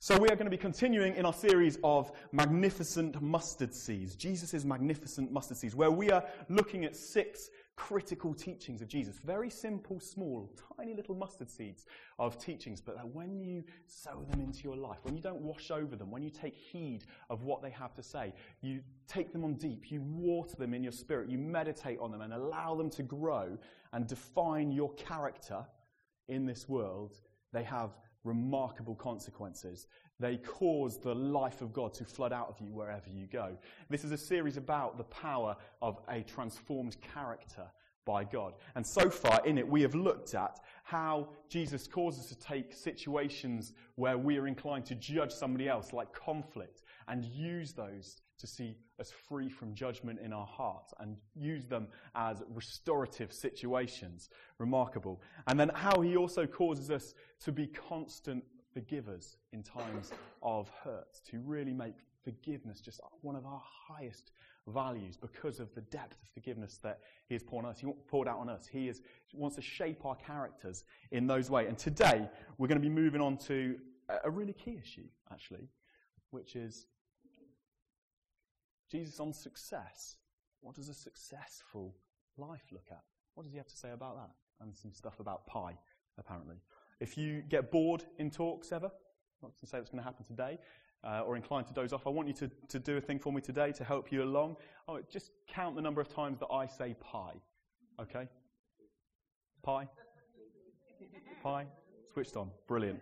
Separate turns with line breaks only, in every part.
So, we are going to be continuing in our series of magnificent mustard seeds, Jesus' magnificent mustard seeds, where we are looking at six critical teachings of Jesus. Very simple, small, tiny little mustard seeds of teachings, but that when you sow them into your life, when you don't wash over them, when you take heed of what they have to say, you take them on deep, you water them in your spirit, you meditate on them and allow them to grow and define your character in this world, they have remarkable consequences. They cause the life of God to flood out of you wherever you go. This is a series about the power of a transformed character by God. And so far in it, we have looked at how Jesus causes us to take situations where we are inclined to judge somebody else, like conflict, and use those to see us free from judgment in our hearts and use them as restorative situations. Remarkable. And then how he also causes us to be constant forgivers in times of hurt, to really make forgiveness just one of our highest values because of the depth of forgiveness that he has poured, on us, he poured out on us. He is, wants to shape our characters in those ways. And today, we're going to be moving on to a really key issue, actually, which is Jesus on success. What does a successful life look at? What does he have to say about that? And some stuff about pie, apparently. If you get bored in talks ever, not to say that's going to happen today, uh, or inclined to doze off, I want you to, to do a thing for me today to help you along. Oh, just count the number of times that I say pie. Okay? Pie? Pie? Switched on. Brilliant.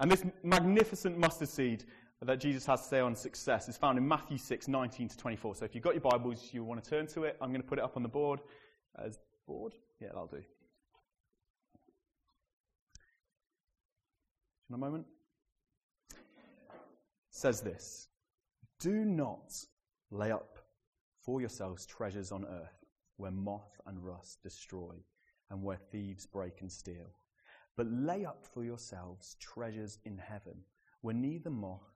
And this magnificent mustard seed that Jesus has to say on success is found in Matthew 6, 19 to 24. So if you've got your Bibles, you want to turn to it. I'm going to put it up on the board as board. Yeah, that'll do. In a moment. It says this Do not lay up for yourselves treasures on earth where moth and rust destroy and where thieves break and steal. But lay up for yourselves treasures in heaven where neither moth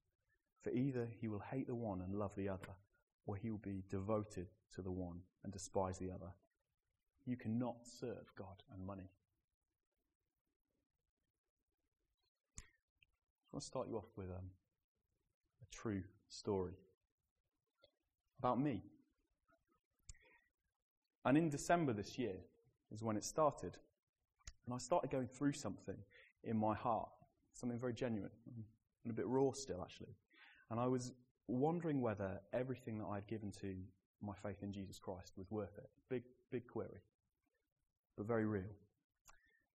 For either he will hate the one and love the other, or he will be devoted to the one and despise the other. You cannot serve God and money. I want to start you off with um, a true story about me. And in December this year is when it started. And I started going through something in my heart, something very genuine and a bit raw still, actually. And I was wondering whether everything that I'd given to my faith in Jesus Christ was worth it. Big, big query, but very real.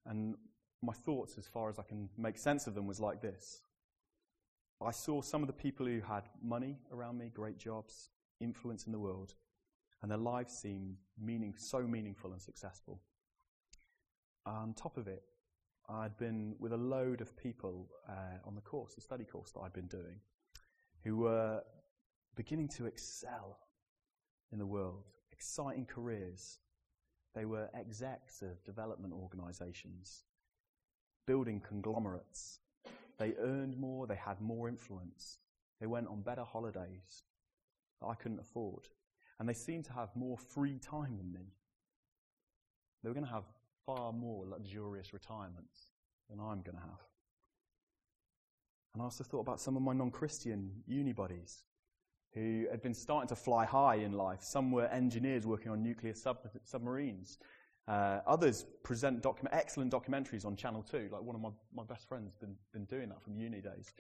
And my thoughts, as far as I can make sense of them, was like this. I saw some of the people who had money around me, great jobs, influence in the world, and their lives seemed meaning, so meaningful and successful. On top of it, I'd been with a load of people uh, on the course, the study course that I'd been doing, who were beginning to excel in the world, exciting careers. They were execs of development organizations, building conglomerates. They earned more, they had more influence. They went on better holidays that I couldn't afford. And they seemed to have more free time than me. They were going to have far more luxurious retirements than I'm going to have. And I also thought about some of my non Christian uni buddies who had been starting to fly high in life. Some were engineers working on nuclear sub- submarines. Uh, others present docu- excellent documentaries on Channel 2, like one of my, my best friends been, been doing that from uni days.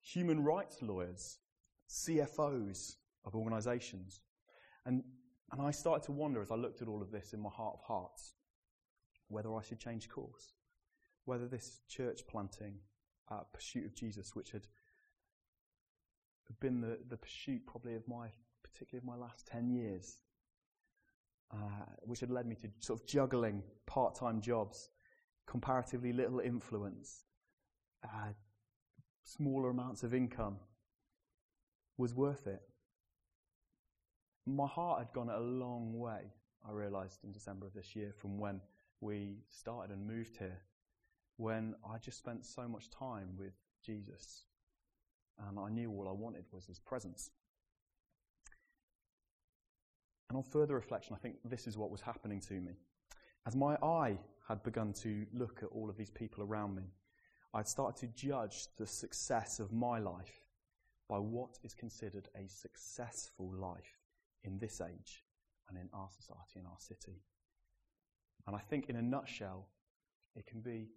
Human rights lawyers, CFOs of organizations. And, and I started to wonder as I looked at all of this in my heart of hearts whether I should change course, whether this church planting uh, pursuit of Jesus, which had been the, the pursuit probably of my, particularly of my last 10 years, uh, which had led me to sort of juggling part time jobs, comparatively little influence, uh, smaller amounts of income was worth it. My heart had gone a long way, I realized in December of this year, from when we started and moved here, when I just spent so much time with Jesus. And I knew all I wanted was his presence. And on further reflection, I think this is what was happening to me. As my eye had begun to look at all of these people around me, I'd started to judge the success of my life by what is considered a successful life in this age and in our society, in our city. And I think, in a nutshell, it can be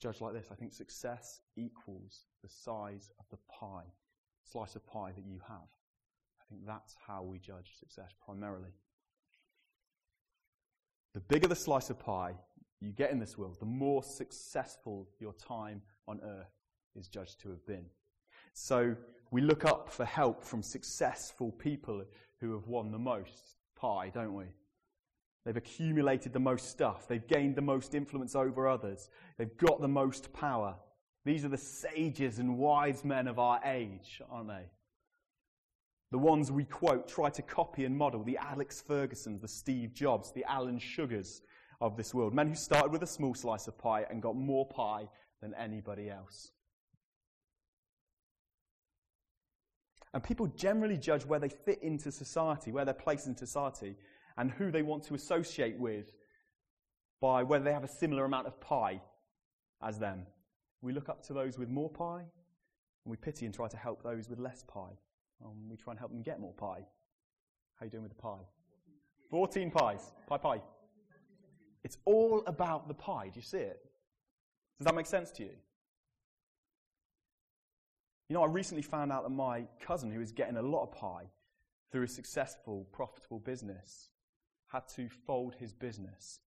judged like this. I think success equals the size of the pie, slice of pie that you have. I think that's how we judge success primarily. The bigger the slice of pie you get in this world, the more successful your time on earth is judged to have been. So we look up for help from successful people who have won the most pie, don't we? They've accumulated the most stuff. They've gained the most influence over others. They've got the most power. These are the sages and wise men of our age, aren't they? The ones we quote, try to copy and model the Alex Fergusons, the Steve Jobs, the Alan Sugars of this world. Men who started with a small slice of pie and got more pie than anybody else. And people generally judge where they fit into society, where they're placed in society, and who they want to associate with by whether they have a similar amount of pie as them. We look up to those with more pie, and we pity and try to help those with less pie. Um, we try and help them get more pie. How you doing with the pie? 14 pies. Pie, pie. It's all about the pie. Do you see it? Does that make sense to you? You know, I recently found out that my cousin, who is getting a lot of pie through a successful, profitable business, had to fold his business.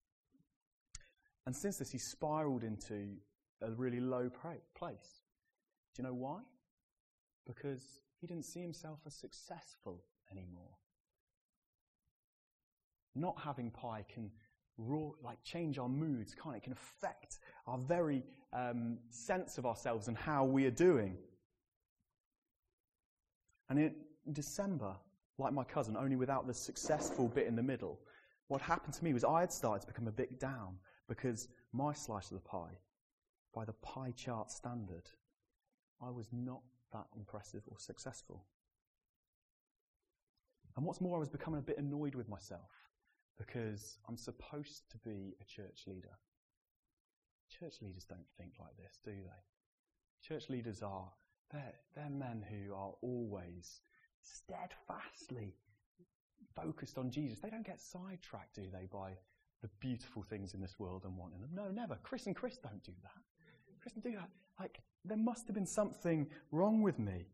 And since this, he spiraled into a really low place. Do you know why? Because he didn't see himself as successful anymore. Not having pie can raw, like change our moods, can't it? it can affect our very um, sense of ourselves and how we are doing. And in December, like my cousin, only without the successful bit in the middle, what happened to me was I had started to become a bit down because my slice of the pie, by the pie chart standard, I was not that impressive or successful. And what's more, I was becoming a bit annoyed with myself because I'm supposed to be a church leader. Church leaders don't think like this, do they? Church leaders are, they're, they're men who are always steadfastly focused on Jesus. They don't get sidetracked, do they, by the beautiful things in this world and wanting them? No, never. Chris and Chris don't do that. Chris don't do that. Like, there must have been something wrong with me.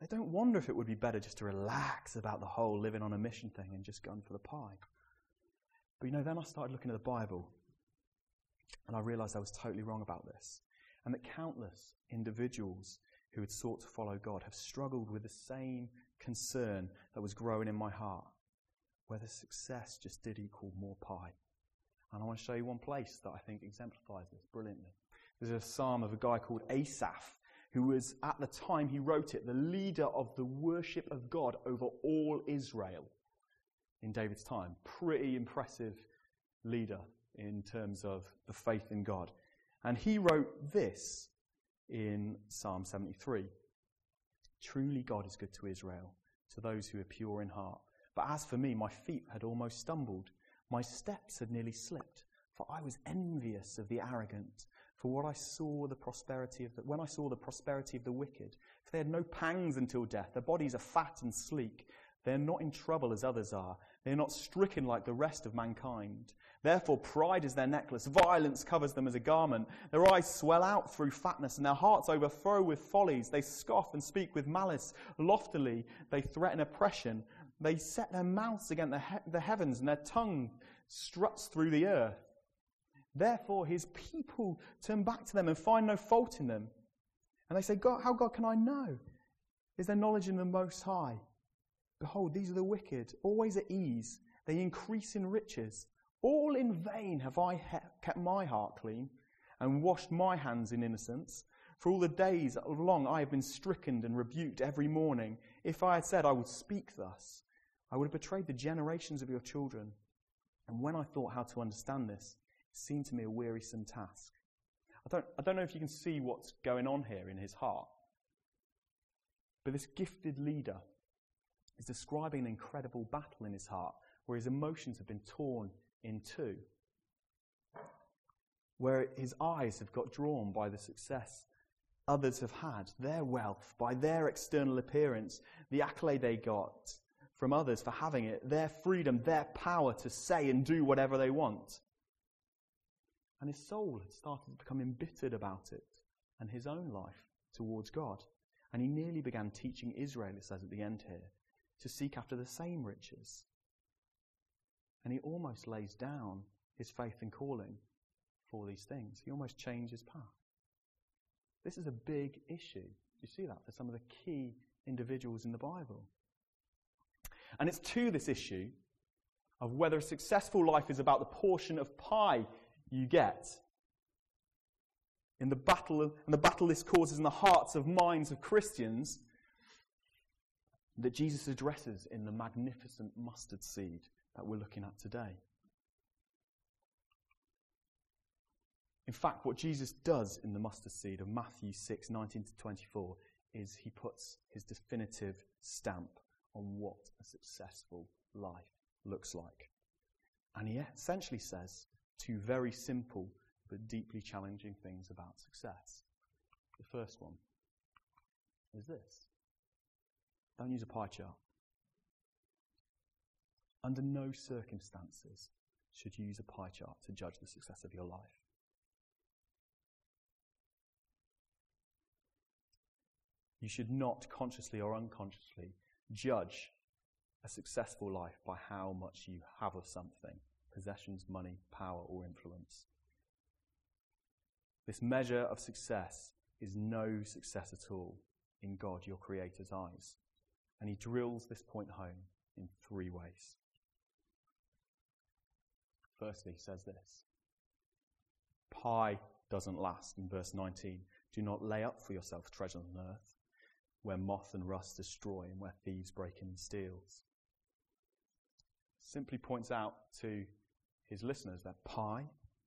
They don't wonder if it would be better just to relax about the whole living on a mission thing and just going for the pie. But you know, then I started looking at the Bible and I realized I was totally wrong about this. And that countless individuals who had sought to follow God have struggled with the same concern that was growing in my heart, whether success just did equal more pie. And I want to show you one place that I think exemplifies this brilliantly. There's a psalm of a guy called Asaph, who was, at the time he wrote it, the leader of the worship of God over all Israel in David's time. Pretty impressive leader in terms of the faith in God. And he wrote this in Psalm 73 Truly God is good to Israel, to those who are pure in heart. But as for me, my feet had almost stumbled, my steps had nearly slipped, for I was envious of the arrogant. For what I saw the prosperity of the, when I saw the prosperity of the wicked, for they had no pangs until death. Their bodies are fat and sleek. They are not in trouble as others are. They are not stricken like the rest of mankind. Therefore, pride is their necklace. Violence covers them as a garment. Their eyes swell out through fatness, and their hearts overflow with follies. They scoff and speak with malice. Loftily, they threaten oppression. They set their mouths against the, he- the heavens, and their tongue struts through the earth. Therefore, his people turn back to them and find no fault in them. And they say, God, How God can I know? Is there knowledge in the Most High? Behold, these are the wicked, always at ease. They increase in riches. All in vain have I he- kept my heart clean, and washed my hands in innocence. For all the days long I have been stricken and rebuked every morning. If I had said I would speak thus, I would have betrayed the generations of your children. And when I thought how to understand this, it seemed to me a wearisome task. I don't, I don't know if you can see what's going on here in his heart. But this gifted leader is describing an incredible battle in his heart where his emotions have been torn in two, where his eyes have got drawn by the success others have had, their wealth, by their external appearance, the accolade they got from others for having it, their freedom, their power to say and do whatever they want. And his soul had started to become embittered about it and his own life towards God. And he nearly began teaching Israel, it says at the end here, to seek after the same riches. And he almost lays down his faith and calling for these things. He almost changes path. This is a big issue. You see that for some of the key individuals in the Bible? And it's to this issue of whether a successful life is about the portion of pie you get. In the battle, and the battle this causes in the hearts of minds of Christians, that Jesus addresses in the magnificent mustard seed that we're looking at today. In fact, what Jesus does in the mustard seed of Matthew 6 19 to 24 is he puts his definitive stamp on what a successful life looks like. And he essentially says two very simple but deeply challenging things about success. The first one is this don't use a pie chart. Under no circumstances should you use a pie chart to judge the success of your life. You should not consciously or unconsciously judge a successful life by how much you have of something possessions, money, power, or influence. This measure of success is no success at all in God, your Creator's eyes. And he drills this point home in three ways. Firstly, he says this Pie doesn't last in verse 19. Do not lay up for yourself treasure on earth where moth and rust destroy and where thieves break in and steals. Simply points out to his listeners that pie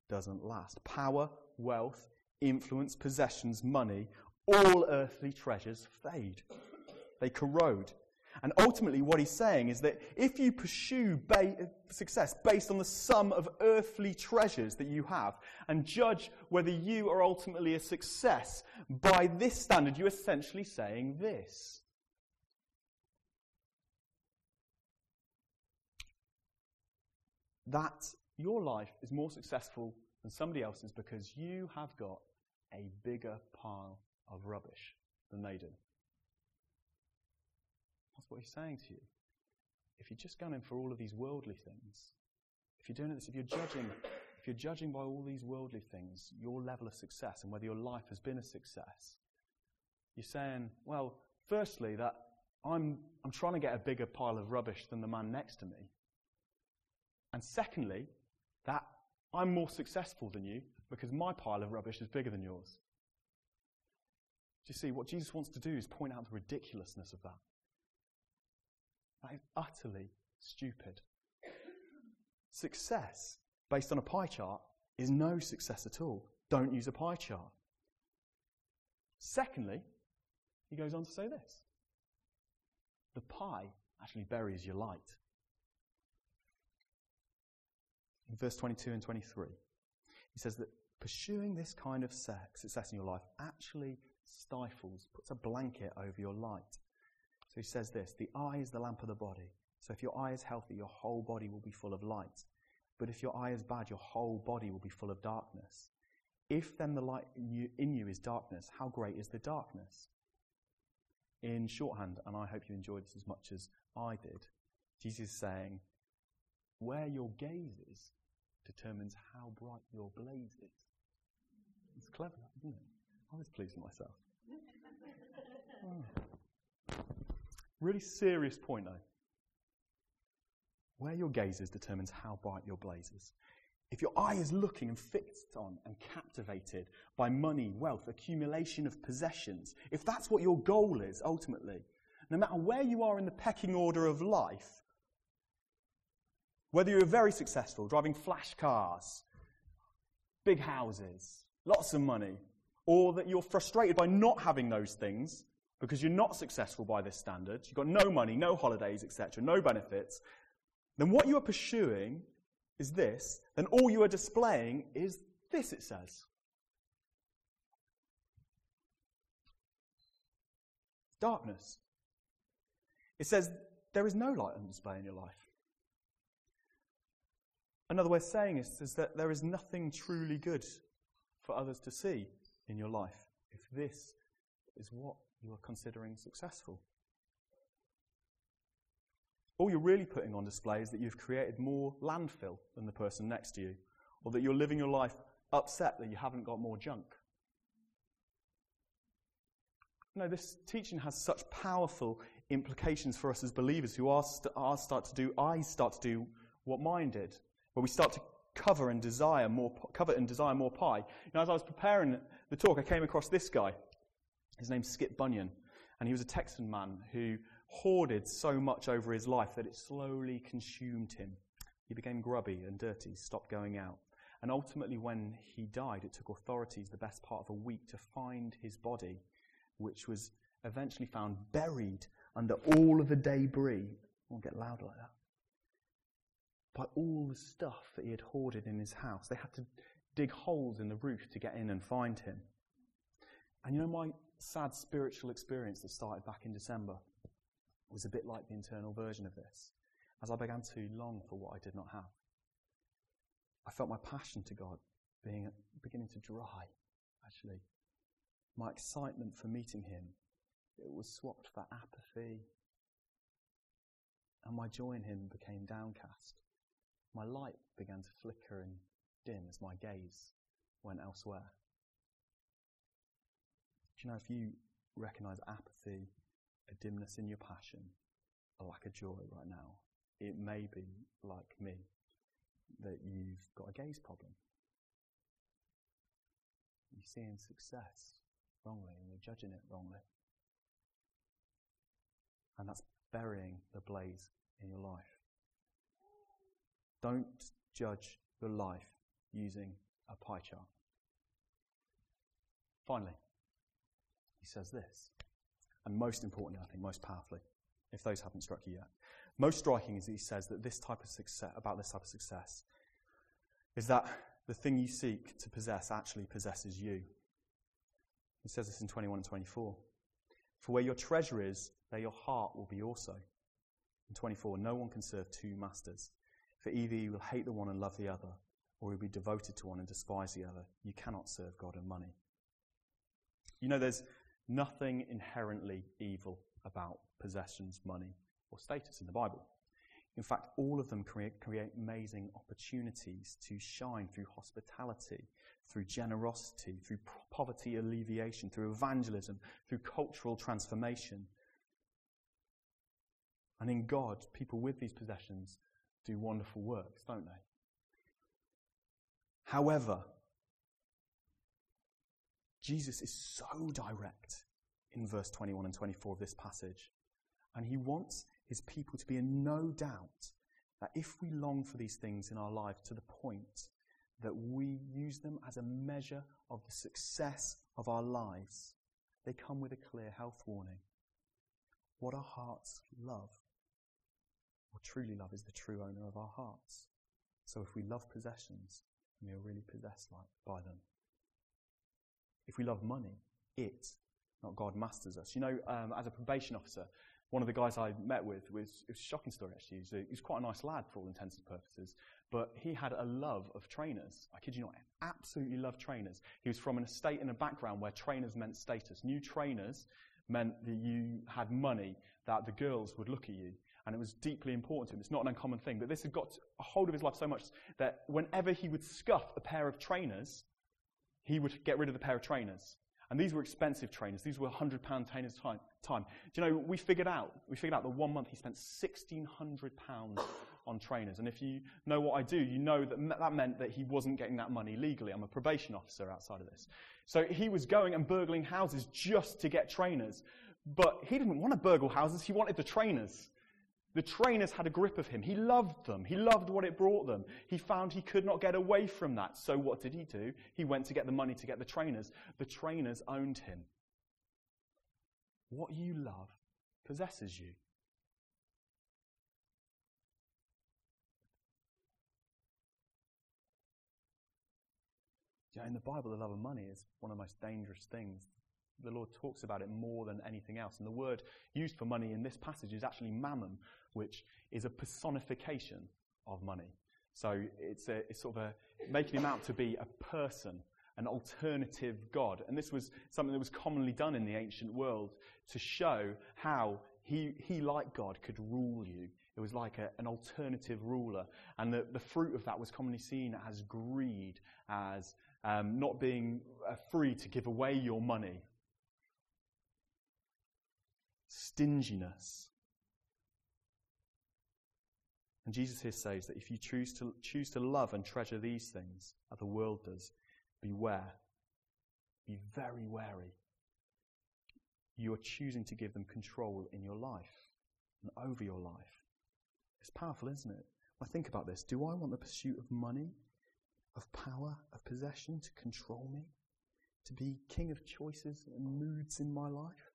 doesn't last. Power, wealth, influence, possessions, money, all earthly treasures fade. They corrode. And ultimately, what he's saying is that if you pursue ba- success based on the sum of earthly treasures that you have and judge whether you are ultimately a success by this standard, you're essentially saying this. That your life is more successful than somebody else's because you have got a bigger pile of rubbish than they do. What he's saying to you. If you're just going in for all of these worldly things, if you're doing this, if you're judging, if you're judging by all these worldly things, your level of success and whether your life has been a success, you're saying, well, firstly, that I'm, I'm trying to get a bigger pile of rubbish than the man next to me. And secondly, that I'm more successful than you because my pile of rubbish is bigger than yours. Do you see, what Jesus wants to do is point out the ridiculousness of that. That is utterly stupid. Success based on a pie chart is no success at all. Don't use a pie chart. Secondly, he goes on to say this the pie actually buries your light. In verse 22 and 23, he says that pursuing this kind of success in your life actually stifles, puts a blanket over your light. He says this The eye is the lamp of the body. So if your eye is healthy, your whole body will be full of light. But if your eye is bad, your whole body will be full of darkness. If then the light in you, in you is darkness, how great is the darkness? In shorthand, and I hope you enjoyed this as much as I did, Jesus is saying, Where your gaze is determines how bright your blaze is. It's clever, isn't it? I was pleased with myself. Oh. Really serious point, though. Where your gaze is determines how bright your blaze is. if your eye is looking and fixed on and captivated by money, wealth, accumulation of possessions, if that's what your goal is ultimately, no matter where you are in the pecking order of life, whether you're very successful, driving flash cars, big houses, lots of money, or that you're frustrated by not having those things because you're not successful by this standard, you've got no money, no holidays, etc., no benefits, then what you are pursuing is this, then all you are displaying is this, it says. Darkness. It says there is no light on display in your life. Another way of saying it is that there is nothing truly good for others to see in your life if this is what you are considering successful. All you're really putting on display is that you've created more landfill than the person next to you, or that you're living your life upset that you haven't got more junk. No, this teaching has such powerful implications for us as believers who are, st- are start to do, I start to do what mine did where we start to cover and desire more, covet and desire more pie. You know, as I was preparing the talk, I came across this guy. His name's Skip Bunyan, and he was a Texan man who hoarded so much over his life that it slowly consumed him. He became grubby and dirty, stopped going out. And ultimately, when he died, it took authorities the best part of a week to find his body, which was eventually found buried under all of the debris. I won't get loud like that by all the stuff that he had hoarded in his house. They had to dig holes in the roof to get in and find him. And you know, my sad spiritual experience that started back in December was a bit like the internal version of this, as I began to long for what I did not have. I felt my passion to God being, beginning to dry, actually. My excitement for meeting Him, it was swapped for apathy, and my joy in Him became downcast my light began to flicker and dim as my gaze went elsewhere. Do you know if you recognize apathy, a dimness in your passion, a lack of joy right now, it may be like me that you've got a gaze problem. You're seeing success wrongly and you're judging it wrongly. And that's burying the blaze in your life. Don't judge your life using a pie chart. Finally, says this, and most importantly, I think, most powerfully, if those haven't struck you yet. Most striking is that he says that this type of success, about this type of success, is that the thing you seek to possess actually possesses you. He says this in 21 and 24. For where your treasure is, there your heart will be also. In 24, no one can serve two masters. For either you will hate the one and love the other, or you'll be devoted to one and despise the other. You cannot serve God and money. You know, there's nothing inherently evil about possessions, money, or status in the Bible. In fact, all of them create, create amazing opportunities to shine through hospitality, through generosity, through poverty alleviation, through evangelism, through cultural transformation. And in God, people with these possessions do wonderful works, don't they? However, Jesus is so direct in verse 21 and 24 of this passage. And he wants his people to be in no doubt that if we long for these things in our life to the point that we use them as a measure of the success of our lives, they come with a clear health warning. What our hearts love or truly love is the true owner of our hearts. So if we love possessions, we are really possessed by them. If we love money, it, not God, masters us. You know, um, as a probation officer, one of the guys I met with was, it was a shocking story actually. He was, was quite a nice lad for all intents and purposes, but he had a love of trainers. I kid you not, absolutely loved trainers. He was from an estate in a background where trainers meant status. New trainers meant that you had money, that the girls would look at you and it was deeply important to him. It's not an uncommon thing, but this had got a hold of his life so much that whenever he would scuff a pair of trainers, he would get rid of the pair of trainers. And these were expensive trainers. These were £100 trainers time. time. Do you know, we figured out, we figured out that one month he spent £1,600 on trainers. And if you know what I do, you know that that meant that he wasn't getting that money legally. I'm a probation officer outside of this. So he was going and burgling houses just to get trainers. But he didn't want to burgle houses, he wanted the trainers. The trainers had a grip of him. He loved them. He loved what it brought them. He found he could not get away from that. So what did he do? He went to get the money to get the trainers. The trainers owned him. What you love possesses you. in the Bible, the love of money is one of the most dangerous things. The Lord talks about it more than anything else. And the word used for money in this passage is actually mammon, which is a personification of money. So it's, a, it's sort of a, making him out to be a person, an alternative God. And this was something that was commonly done in the ancient world to show how he, he like God, could rule you. It was like a, an alternative ruler. And the, the fruit of that was commonly seen as greed, as um, not being uh, free to give away your money, stinginess. And Jesus here says that if you choose to, choose to love and treasure these things, as the world does, beware. Be very wary. You are choosing to give them control in your life and over your life. It's powerful, isn't it? I think about this. Do I want the pursuit of money of power, of possession to control me, to be king of choices and moods in my life,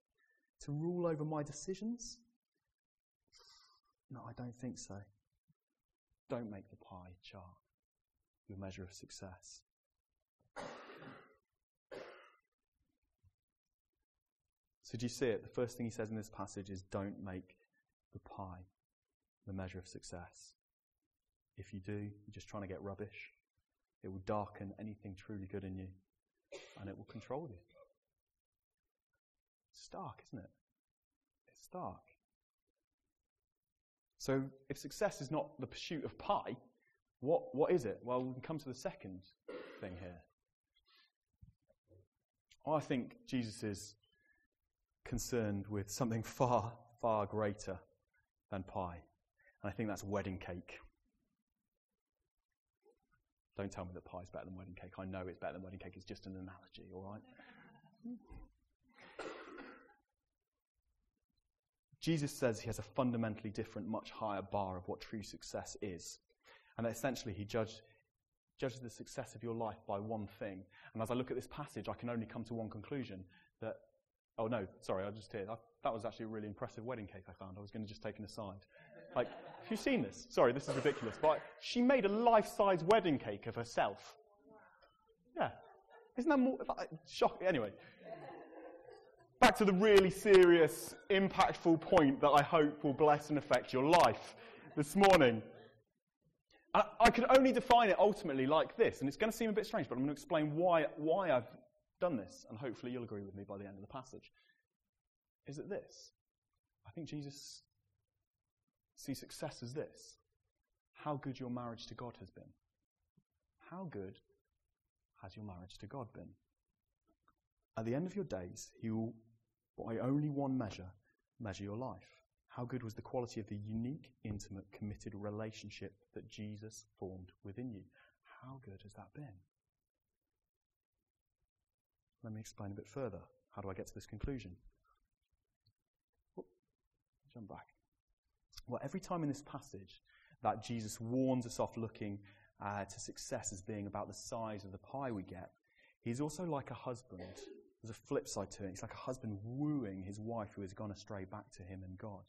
to rule over my decisions? No, I don't think so. Don't make the pie chart your measure of success. So, do you see it? The first thing he says in this passage is don't make the pie the measure of success. If you do, you're just trying to get rubbish. It will darken anything truly good in you, and it will control you. It's stark, isn't it? It's stark. So, if success is not the pursuit of pie, what, what is it? Well, we can come to the second thing here. I think Jesus is concerned with something far, far greater than pie. And I think that's wedding cake. Don't tell me that pie is better than wedding cake. I know it's better than wedding cake. It's just an analogy, all right? Jesus says he has a fundamentally different, much higher bar of what true success is. And that essentially he judged, judges the success of your life by one thing. And as I look at this passage, I can only come to one conclusion that, oh no, sorry, I just heard. that was actually a really impressive wedding cake I found. I was going to just take an aside. Like, have you seen this? Sorry, this is ridiculous, but she made a life-size wedding cake of herself. Yeah. Isn't that more shocking? Anyway. Back to the really serious, impactful point that I hope will bless and affect your life this morning. I, can only define it ultimately like this, and it's going to seem a bit strange, but I'm going to explain why, why I've done this, and hopefully you'll agree with me by the end of the passage. Is it this? I think Jesus sees success as this how good your marriage to God has been. How good has your marriage to God been? At the end of your days, He will, by only one measure, measure your life. How good was the quality of the unique, intimate, committed relationship that Jesus formed within you? How good has that been? Let me explain a bit further. How do I get to this conclusion? jump back. Well, every time in this passage that Jesus warns us off looking uh, to success as being about the size of the pie we get, he's also like a husband. There's a flip side to it. It's like a husband wooing his wife who has gone astray back to him and God.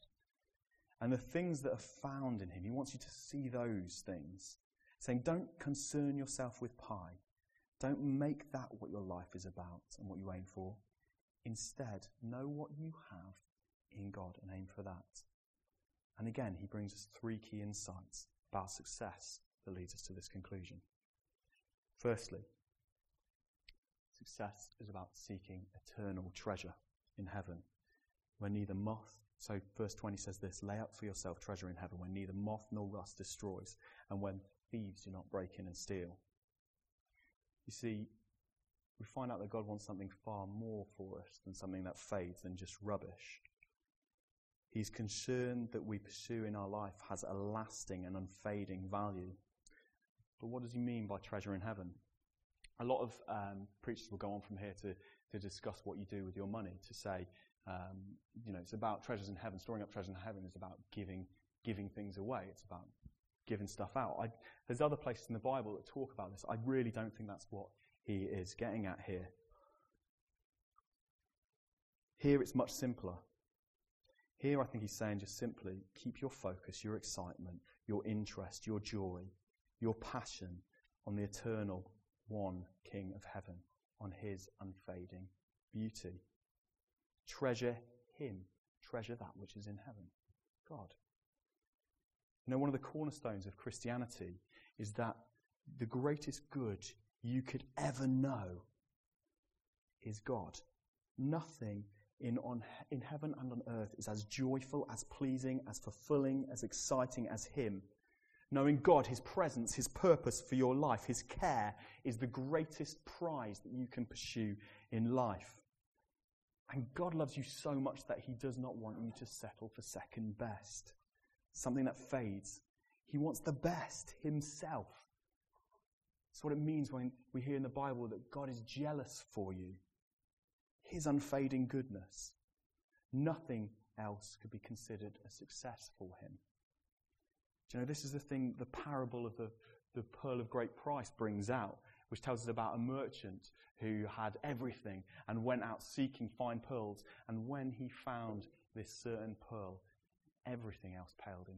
And the things that are found in him, he wants you to see those things. Saying, don't concern yourself with pie. Don't make that what your life is about and what you aim for. Instead, know what you have in God and aim for that. And again, he brings us three key insights about success that leads us to this conclusion. Firstly, success is about seeking eternal treasure in heaven, where neither moth, so verse 20 says this lay up for yourself treasure in heaven, where neither moth nor rust destroys, and when thieves do not break in and steal. You see, we find out that God wants something far more for us than something that fades, than just rubbish. He's concerned that we pursue in our life has a lasting and unfading value. But what does he mean by treasure in heaven? A lot of um, preachers will go on from here to, to discuss what you do with your money, to say, um, you know, it's about treasures in heaven. Storing up treasures in heaven is about giving, giving things away. It's about giving stuff out. I, there's other places in the Bible that talk about this. I really don't think that's what he is getting at here. Here it's much simpler. Here I think he's saying just simply keep your focus, your excitement, your interest, your joy, your passion on the eternal one King of heaven, on his unfading beauty. Treasure him. Treasure that which is in heaven. God. You know, one of the cornerstones of Christianity is that the greatest good you could ever know is God. Nothing in, on, in heaven and on earth is as joyful, as pleasing, as fulfilling, as exciting as Him. Knowing God, His presence, His purpose for your life, His care is the greatest prize that you can pursue in life. And God loves you so much that He does not want you to settle for second best, something that fades. He wants the best Himself. That's what it means when we hear in the Bible that God is jealous for you his unfading goodness. Nothing else could be considered a success for him. Do you know, this is the thing the parable of the, the pearl of great price brings out, which tells us about a merchant who had everything and went out seeking fine pearls. And when he found this certain pearl, everything else paled in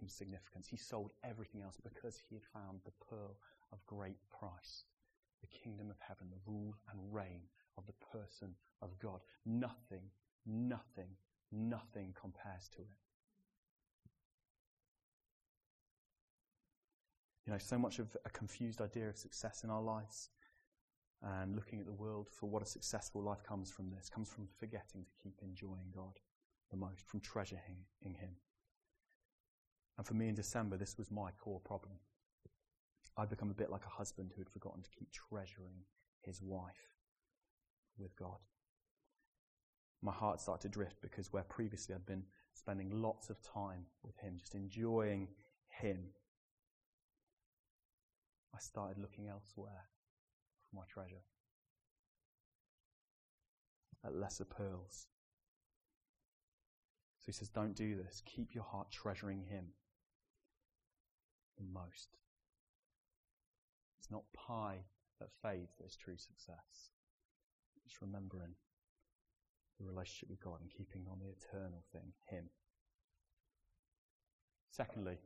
insignificance. He sold everything else because he had found the pearl of great price, the kingdom of heaven, the rule and reign of the person of God. Nothing, nothing, nothing compares to it. You know, so much of a confused idea of success in our lives and looking at the world for what a successful life comes from this comes from forgetting to keep enjoying God the most, from treasuring in Him. And for me in December, this was my core problem. I'd become a bit like a husband who had forgotten to keep treasuring his wife with God. My heart started to drift because where previously I'd been spending lots of time with Him, just enjoying Him, I started looking elsewhere for my treasure. At lesser pearls. So he says, Don't do this. Keep your heart treasuring Him the most. It's not pie that fades that is true success. It's remembering the relationship with God and keeping on the eternal thing, Him. Secondly,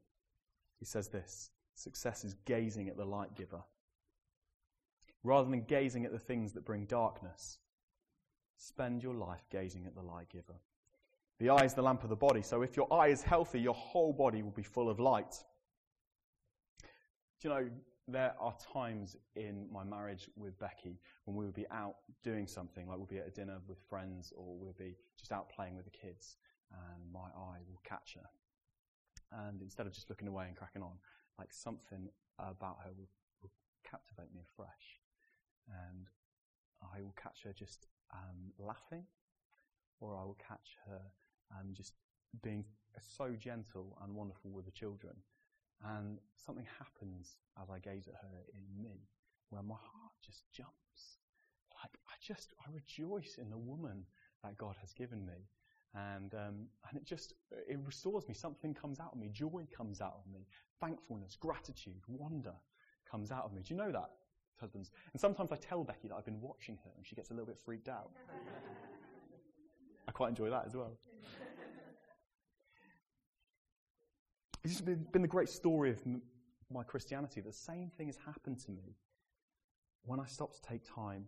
he says this success is gazing at the light giver. Rather than gazing at the things that bring darkness, spend your life gazing at the light giver. The eye is the lamp of the body, so if your eye is healthy, your whole body will be full of light. Do you know, there are times in my marriage with Becky when we would be out doing something, like we'll be at a dinner with friends or we'll be just out playing with the kids, and my eye will catch her. And instead of just looking away and cracking on, like something about her will, will captivate me afresh. And I will catch her just um, laughing, or I will catch her um, just being so gentle and wonderful with the children and something happens as I gaze at her in me where my heart just jumps. Like, I just, I rejoice in the woman that God has given me. And, um, and it just, it restores me. Something comes out of me. Joy comes out of me. Thankfulness, gratitude, wonder comes out of me. Do you know that, husbands? And sometimes I tell Becky that I've been watching her and she gets a little bit freaked out. I quite enjoy that as well. It's been the great story of my Christianity. The same thing has happened to me when I stopped to take time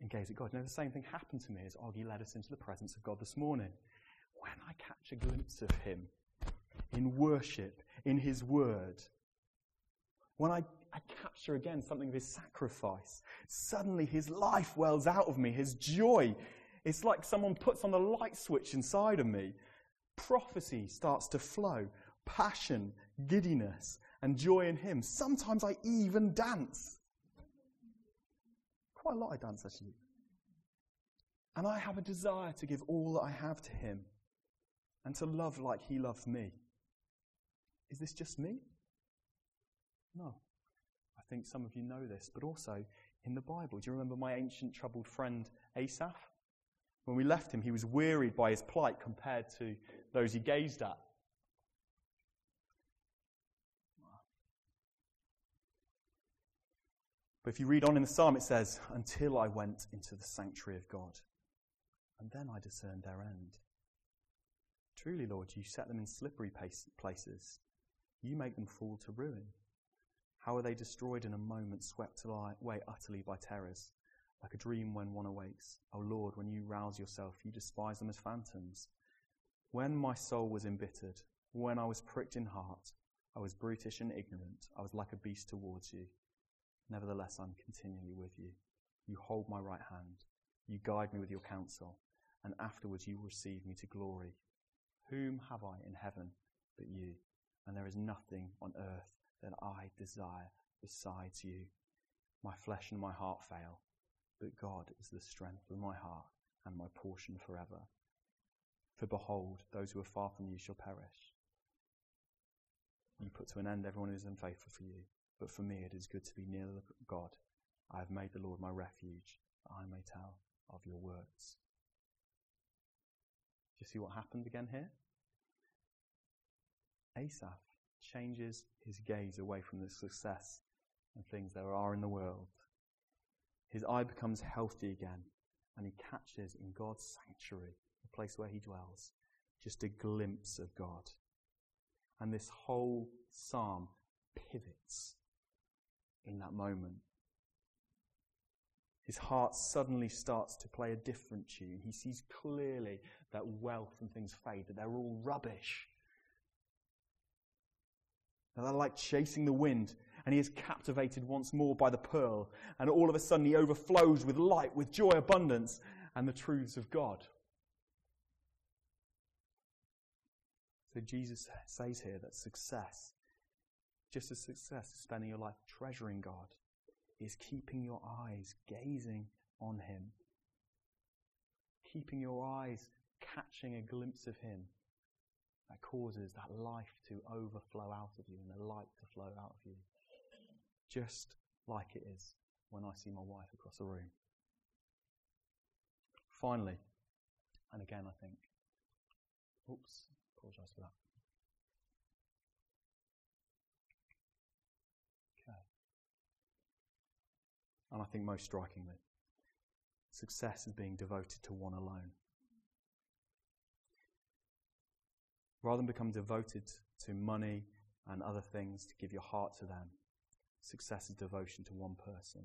and gaze at God. You know, the same thing happened to me as Augie led us into the presence of God this morning. When I catch a glimpse of Him in worship, in His Word, when I, I capture again something of His sacrifice, suddenly His life wells out of me, His joy. It's like someone puts on the light switch inside of me. Prophecy starts to flow passion, giddiness, and joy in Him. Sometimes I even dance. Quite a lot I dance, actually. And I have a desire to give all that I have to Him. And to love like he loves me. Is this just me? No. I think some of you know this, but also in the Bible. Do you remember my ancient troubled friend Asaph? When we left him, he was wearied by his plight compared to those he gazed at. But if you read on in the psalm, it says, Until I went into the sanctuary of God, and then I discerned their end. Truly, Lord, you set them in slippery places. You make them fall to ruin. How are they destroyed in a moment, swept away utterly by terrors, like a dream when one awakes? O oh Lord, when you rouse yourself, you despise them as phantoms. When my soul was embittered, when I was pricked in heart, I was brutish and ignorant, I was like a beast towards you. Nevertheless, I'm continually with you. You hold my right hand. You guide me with your counsel, and afterwards you receive me to glory. Whom have I in heaven but you? And there is nothing on earth that I desire besides you. My flesh and my heart fail, but God is the strength of my heart and my portion forever. For behold, those who are far from you shall perish. You put to an end everyone who is unfaithful for you. But for me, it is good to be near God. I have made the Lord my refuge, that I may tell of your words. Do you see what happened again here? Asaph changes his gaze away from the success and things there are in the world. His eye becomes healthy again, and he catches in God's sanctuary, the place where he dwells, just a glimpse of God. And this whole psalm pivots in that moment. His heart suddenly starts to play a different tune. He sees clearly that wealth and things fade, that they're all rubbish. Now they're like chasing the wind, and he is captivated once more by the pearl, and all of a sudden he overflows with light, with joy, abundance, and the truths of God. So Jesus says here that success just as success is spending your life treasuring God, is keeping your eyes gazing on Him, keeping your eyes catching a glimpse of Him that causes that life to overflow out of you and the light to flow out of you. Just like it is when I see my wife across the room. Finally, and again, I think, oops, apologize for that. And I think most strikingly, success is being devoted to one alone. Rather than become devoted to money and other things to give your heart to them, success is devotion to one person,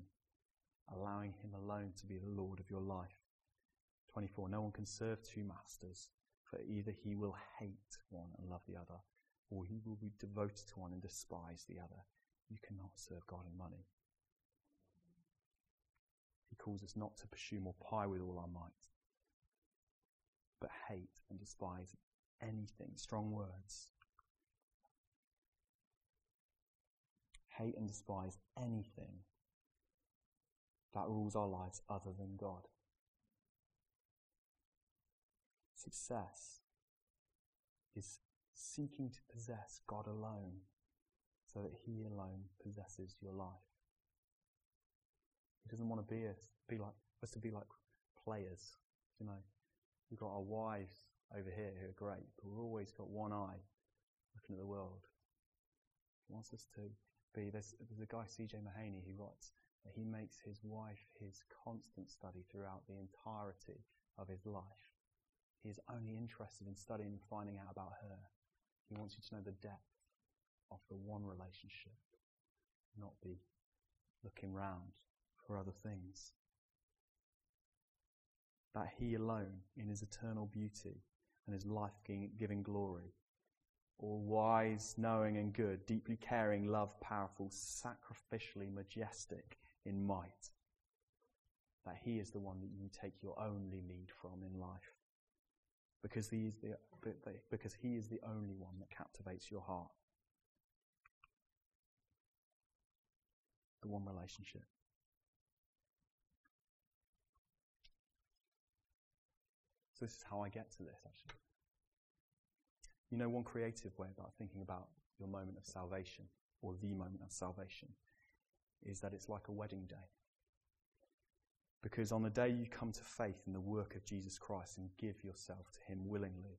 allowing Him alone to be the Lord of your life. 24. No one can serve two masters, for either he will hate one and love the other, or he will be devoted to one and despise the other. You cannot serve God and money. He calls us not to pursue more pie with all our might, but hate and despise anything. Strong words. Hate and despise anything that rules our lives other than God. Success is seeking to possess God alone so that He alone possesses your life. He doesn't want to be us, be like us to be like players. You know, we've got our wives over here who are great, but we've always got one eye looking at the world. He wants us to be. There's, there's a guy, C.J. Mahaney, who writes that he makes his wife his constant study throughout the entirety of his life. He is only interested in studying and finding out about her. He wants you to know the depth of the one relationship, not be looking round for other things. That He alone, in His eternal beauty and His life giving glory, all wise, knowing, and good, deeply caring, love, powerful, sacrificially majestic in might, that He is the one that you take your only lead from in life. Because he, is the, because he is the only one that captivates your heart. The one relationship. This is how I get to this, actually. You know, one creative way about thinking about your moment of salvation, or the moment of salvation, is that it's like a wedding day. Because on the day you come to faith in the work of Jesus Christ and give yourself to Him willingly,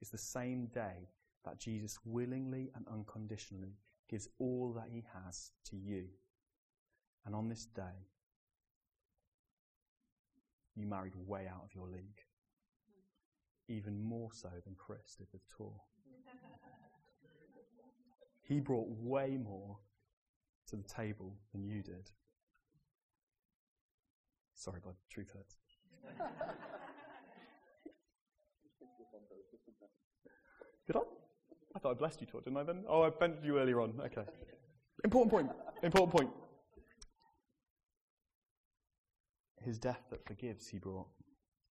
it's the same day that Jesus willingly and unconditionally gives all that He has to you. And on this day, you married way out of your league even more so than Chris did with Tor. He brought way more to the table than you did. Sorry, bud, truth hurts. did I? I thought I blessed you, Tor, didn't I then? Oh, I bent you earlier on. Okay. Important point. Important point. His death that forgives, he brought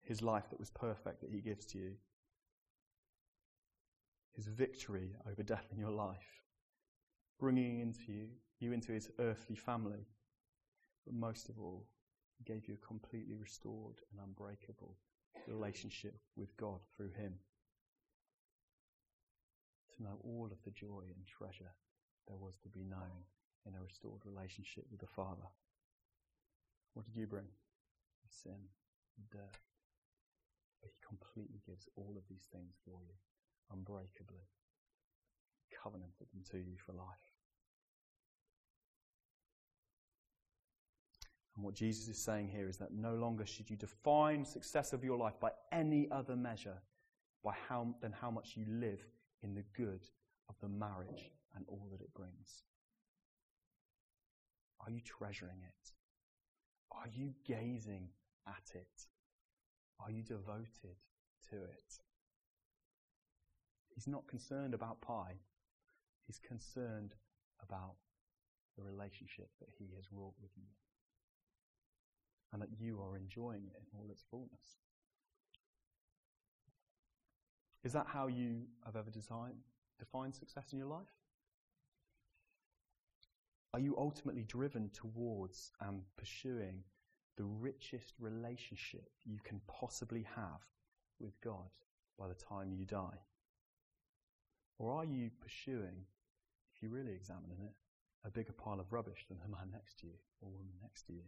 his life that was perfect that he gives to you, his victory over death in your life, bringing into you, you into his earthly family. But most of all, he gave you a completely restored and unbreakable relationship with God through him. To know all of the joy and treasure there was to be known in a restored relationship with the Father. What did you bring? Sin, death. But he completely gives all of these things for you, unbreakably, covenanted them to you for life. And what Jesus is saying here is that no longer should you define success of your life by any other measure by how, than how much you live in the good of the marriage and all that it brings. Are you treasuring it? Are you gazing at it? Are you devoted to it? He's not concerned about pie. He's concerned about the relationship that he has wrought with you. And that you are enjoying it in all its fullness. Is that how you have ever designed, defined success in your life? Are you ultimately driven towards and pursuing the richest relationship you can possibly have with God by the time you die? Or are you pursuing, if you really examine it, a bigger pile of rubbish than the man next to you or woman next to you?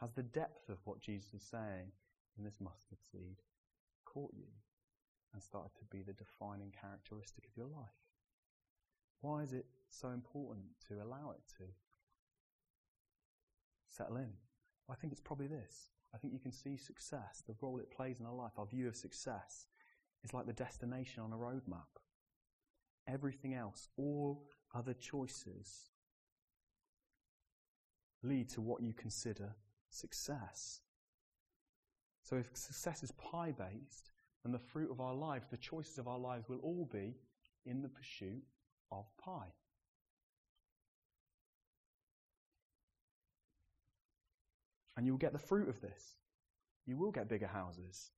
Has the depth of what Jesus is saying in this mustard seed caught you and started to be the defining characteristic of your life? Why is it so important to allow it to? Settle in? I think it's probably this. I think you can see success, the role it plays in our life, our view of success is like the destination on a roadmap. Everything else, all other choices, lead to what you consider success. So if success is pie based, then the fruit of our lives, the choices of our lives will all be in the pursuit of pie. And you'll get the fruit of this. You will get bigger houses,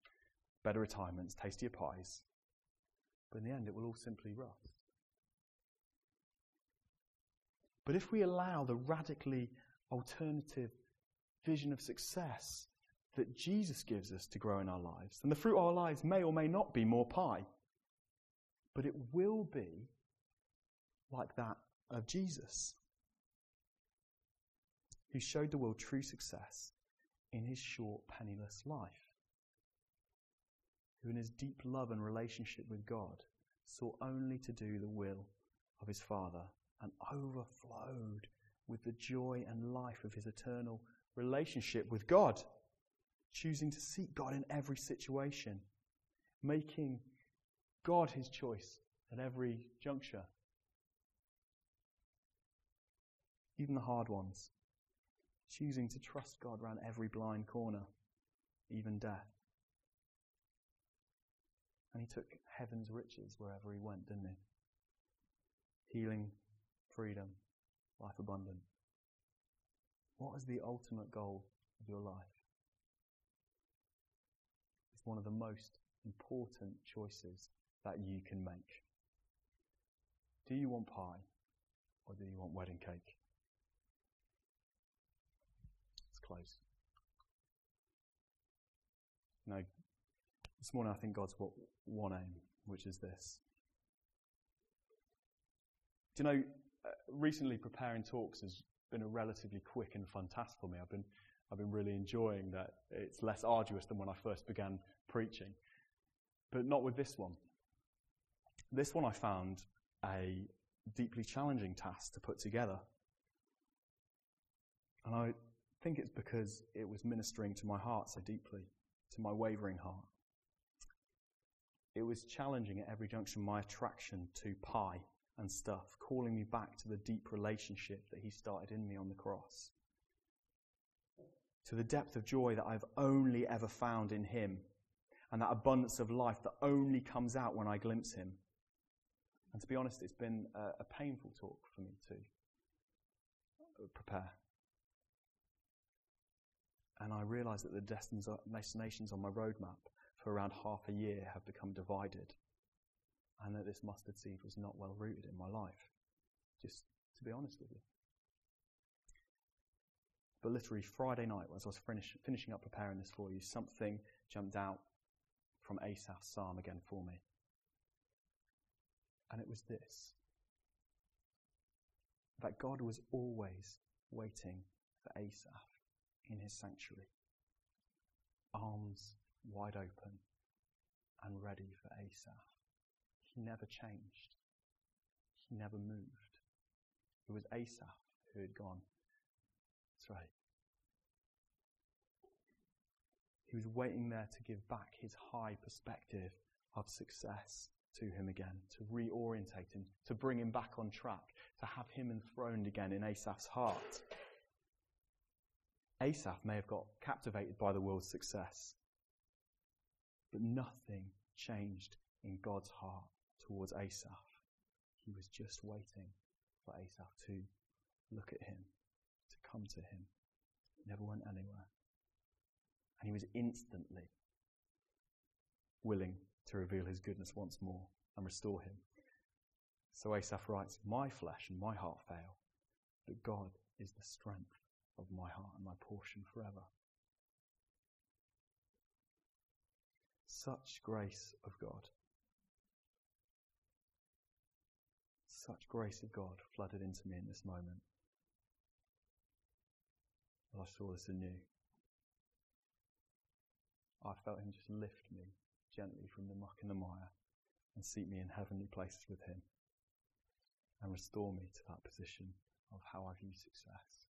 better retirements, tastier pies. But in the end, it will all simply rust. But if we allow the radically alternative vision of success that Jesus gives us to grow in our lives, then the fruit of our lives may or may not be more pie. But it will be like that of Jesus who showed the world true success in his short, penniless life, who in his deep love and relationship with God sought only to do the will of his Father and overflowed with the joy and life of his eternal relationship with God, choosing to seek God in every situation, making God his choice at every juncture, even the hard ones choosing to trust God around every blind corner, even death. And he took heaven's riches wherever he went, didn't he? Healing, freedom, life abundant. What is the ultimate goal of your life? It's one of the most important choices that you can make. Do you want pie or do you want wedding cake? Close. No, this morning I think God's got one aim, which is this. Do you know, uh, recently preparing talks has been a relatively quick and fun task for me. I've been, I've been really enjoying that it's less arduous than when I first began preaching. But not with this one. This one I found a deeply challenging task to put together. And I think it's because it was ministering to my heart so deeply, to my wavering heart. It was challenging at every junction my attraction to pie and stuff, calling me back to the deep relationship that He started in me on the cross. To the depth of joy that I've only ever found in Him, and that abundance of life that only comes out when I glimpse Him. And to be honest, it's been a, a painful talk for me to prepare. And I realize that the destinations on my roadmap for around half a year have become divided and that this mustard seed was not well rooted in my life. Just to be honest with you. But literally, Friday night, as I was finish, finishing up preparing this for you, something jumped out from Asaph's psalm again for me. And it was this that God was always waiting for Asaph in his sanctuary, arms wide open and ready for Asaph. He never changed. He never moved. It was Asaph who had gone. That's right. He was waiting there to give back his high perspective of success to him again, to reorientate him, to bring him back on track, to have him enthroned again in Asaph's heart. Asaph may have got captivated by the world's success, but nothing changed in God's heart towards Asaph. He was just waiting for Asaph to look at him, to come to him. He never went anywhere. And he was instantly willing to reveal his goodness once more and restore him. So Asaph writes, My flesh and my heart fail, but God is the strength of my heart and my portion forever. Such grace of God. Such grace of God flooded into me in this moment. As I saw this anew. I felt Him just lift me gently from the muck and the mire and seat me in heavenly places with Him and restore me to that position of how I view success.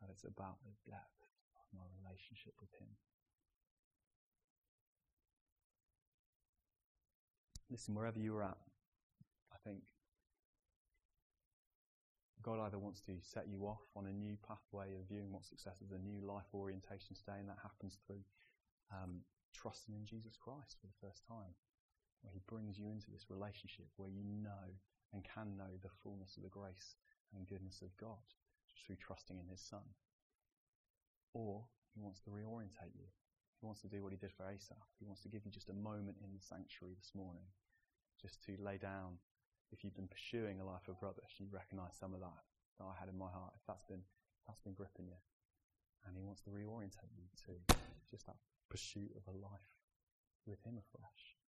That it's about the depth of my relationship with Him. Listen, wherever you're at, I think God either wants to set you off on a new pathway of viewing what success is, a new life orientation today, and that happens through um, trusting in Jesus Christ for the first time, where He brings you into this relationship where you know and can know the fullness of the grace and goodness of God through trusting in His Son. Or He wants to reorientate you. He wants to do what He did for Asaph. He wants to give you just a moment in the sanctuary this morning, just to lay down if you've been pursuing a life of rubbish you recognize some of that that I had in my heart, if that's been, that's been gripping you. And he wants to reorientate you to just that pursuit of a life with him afresh.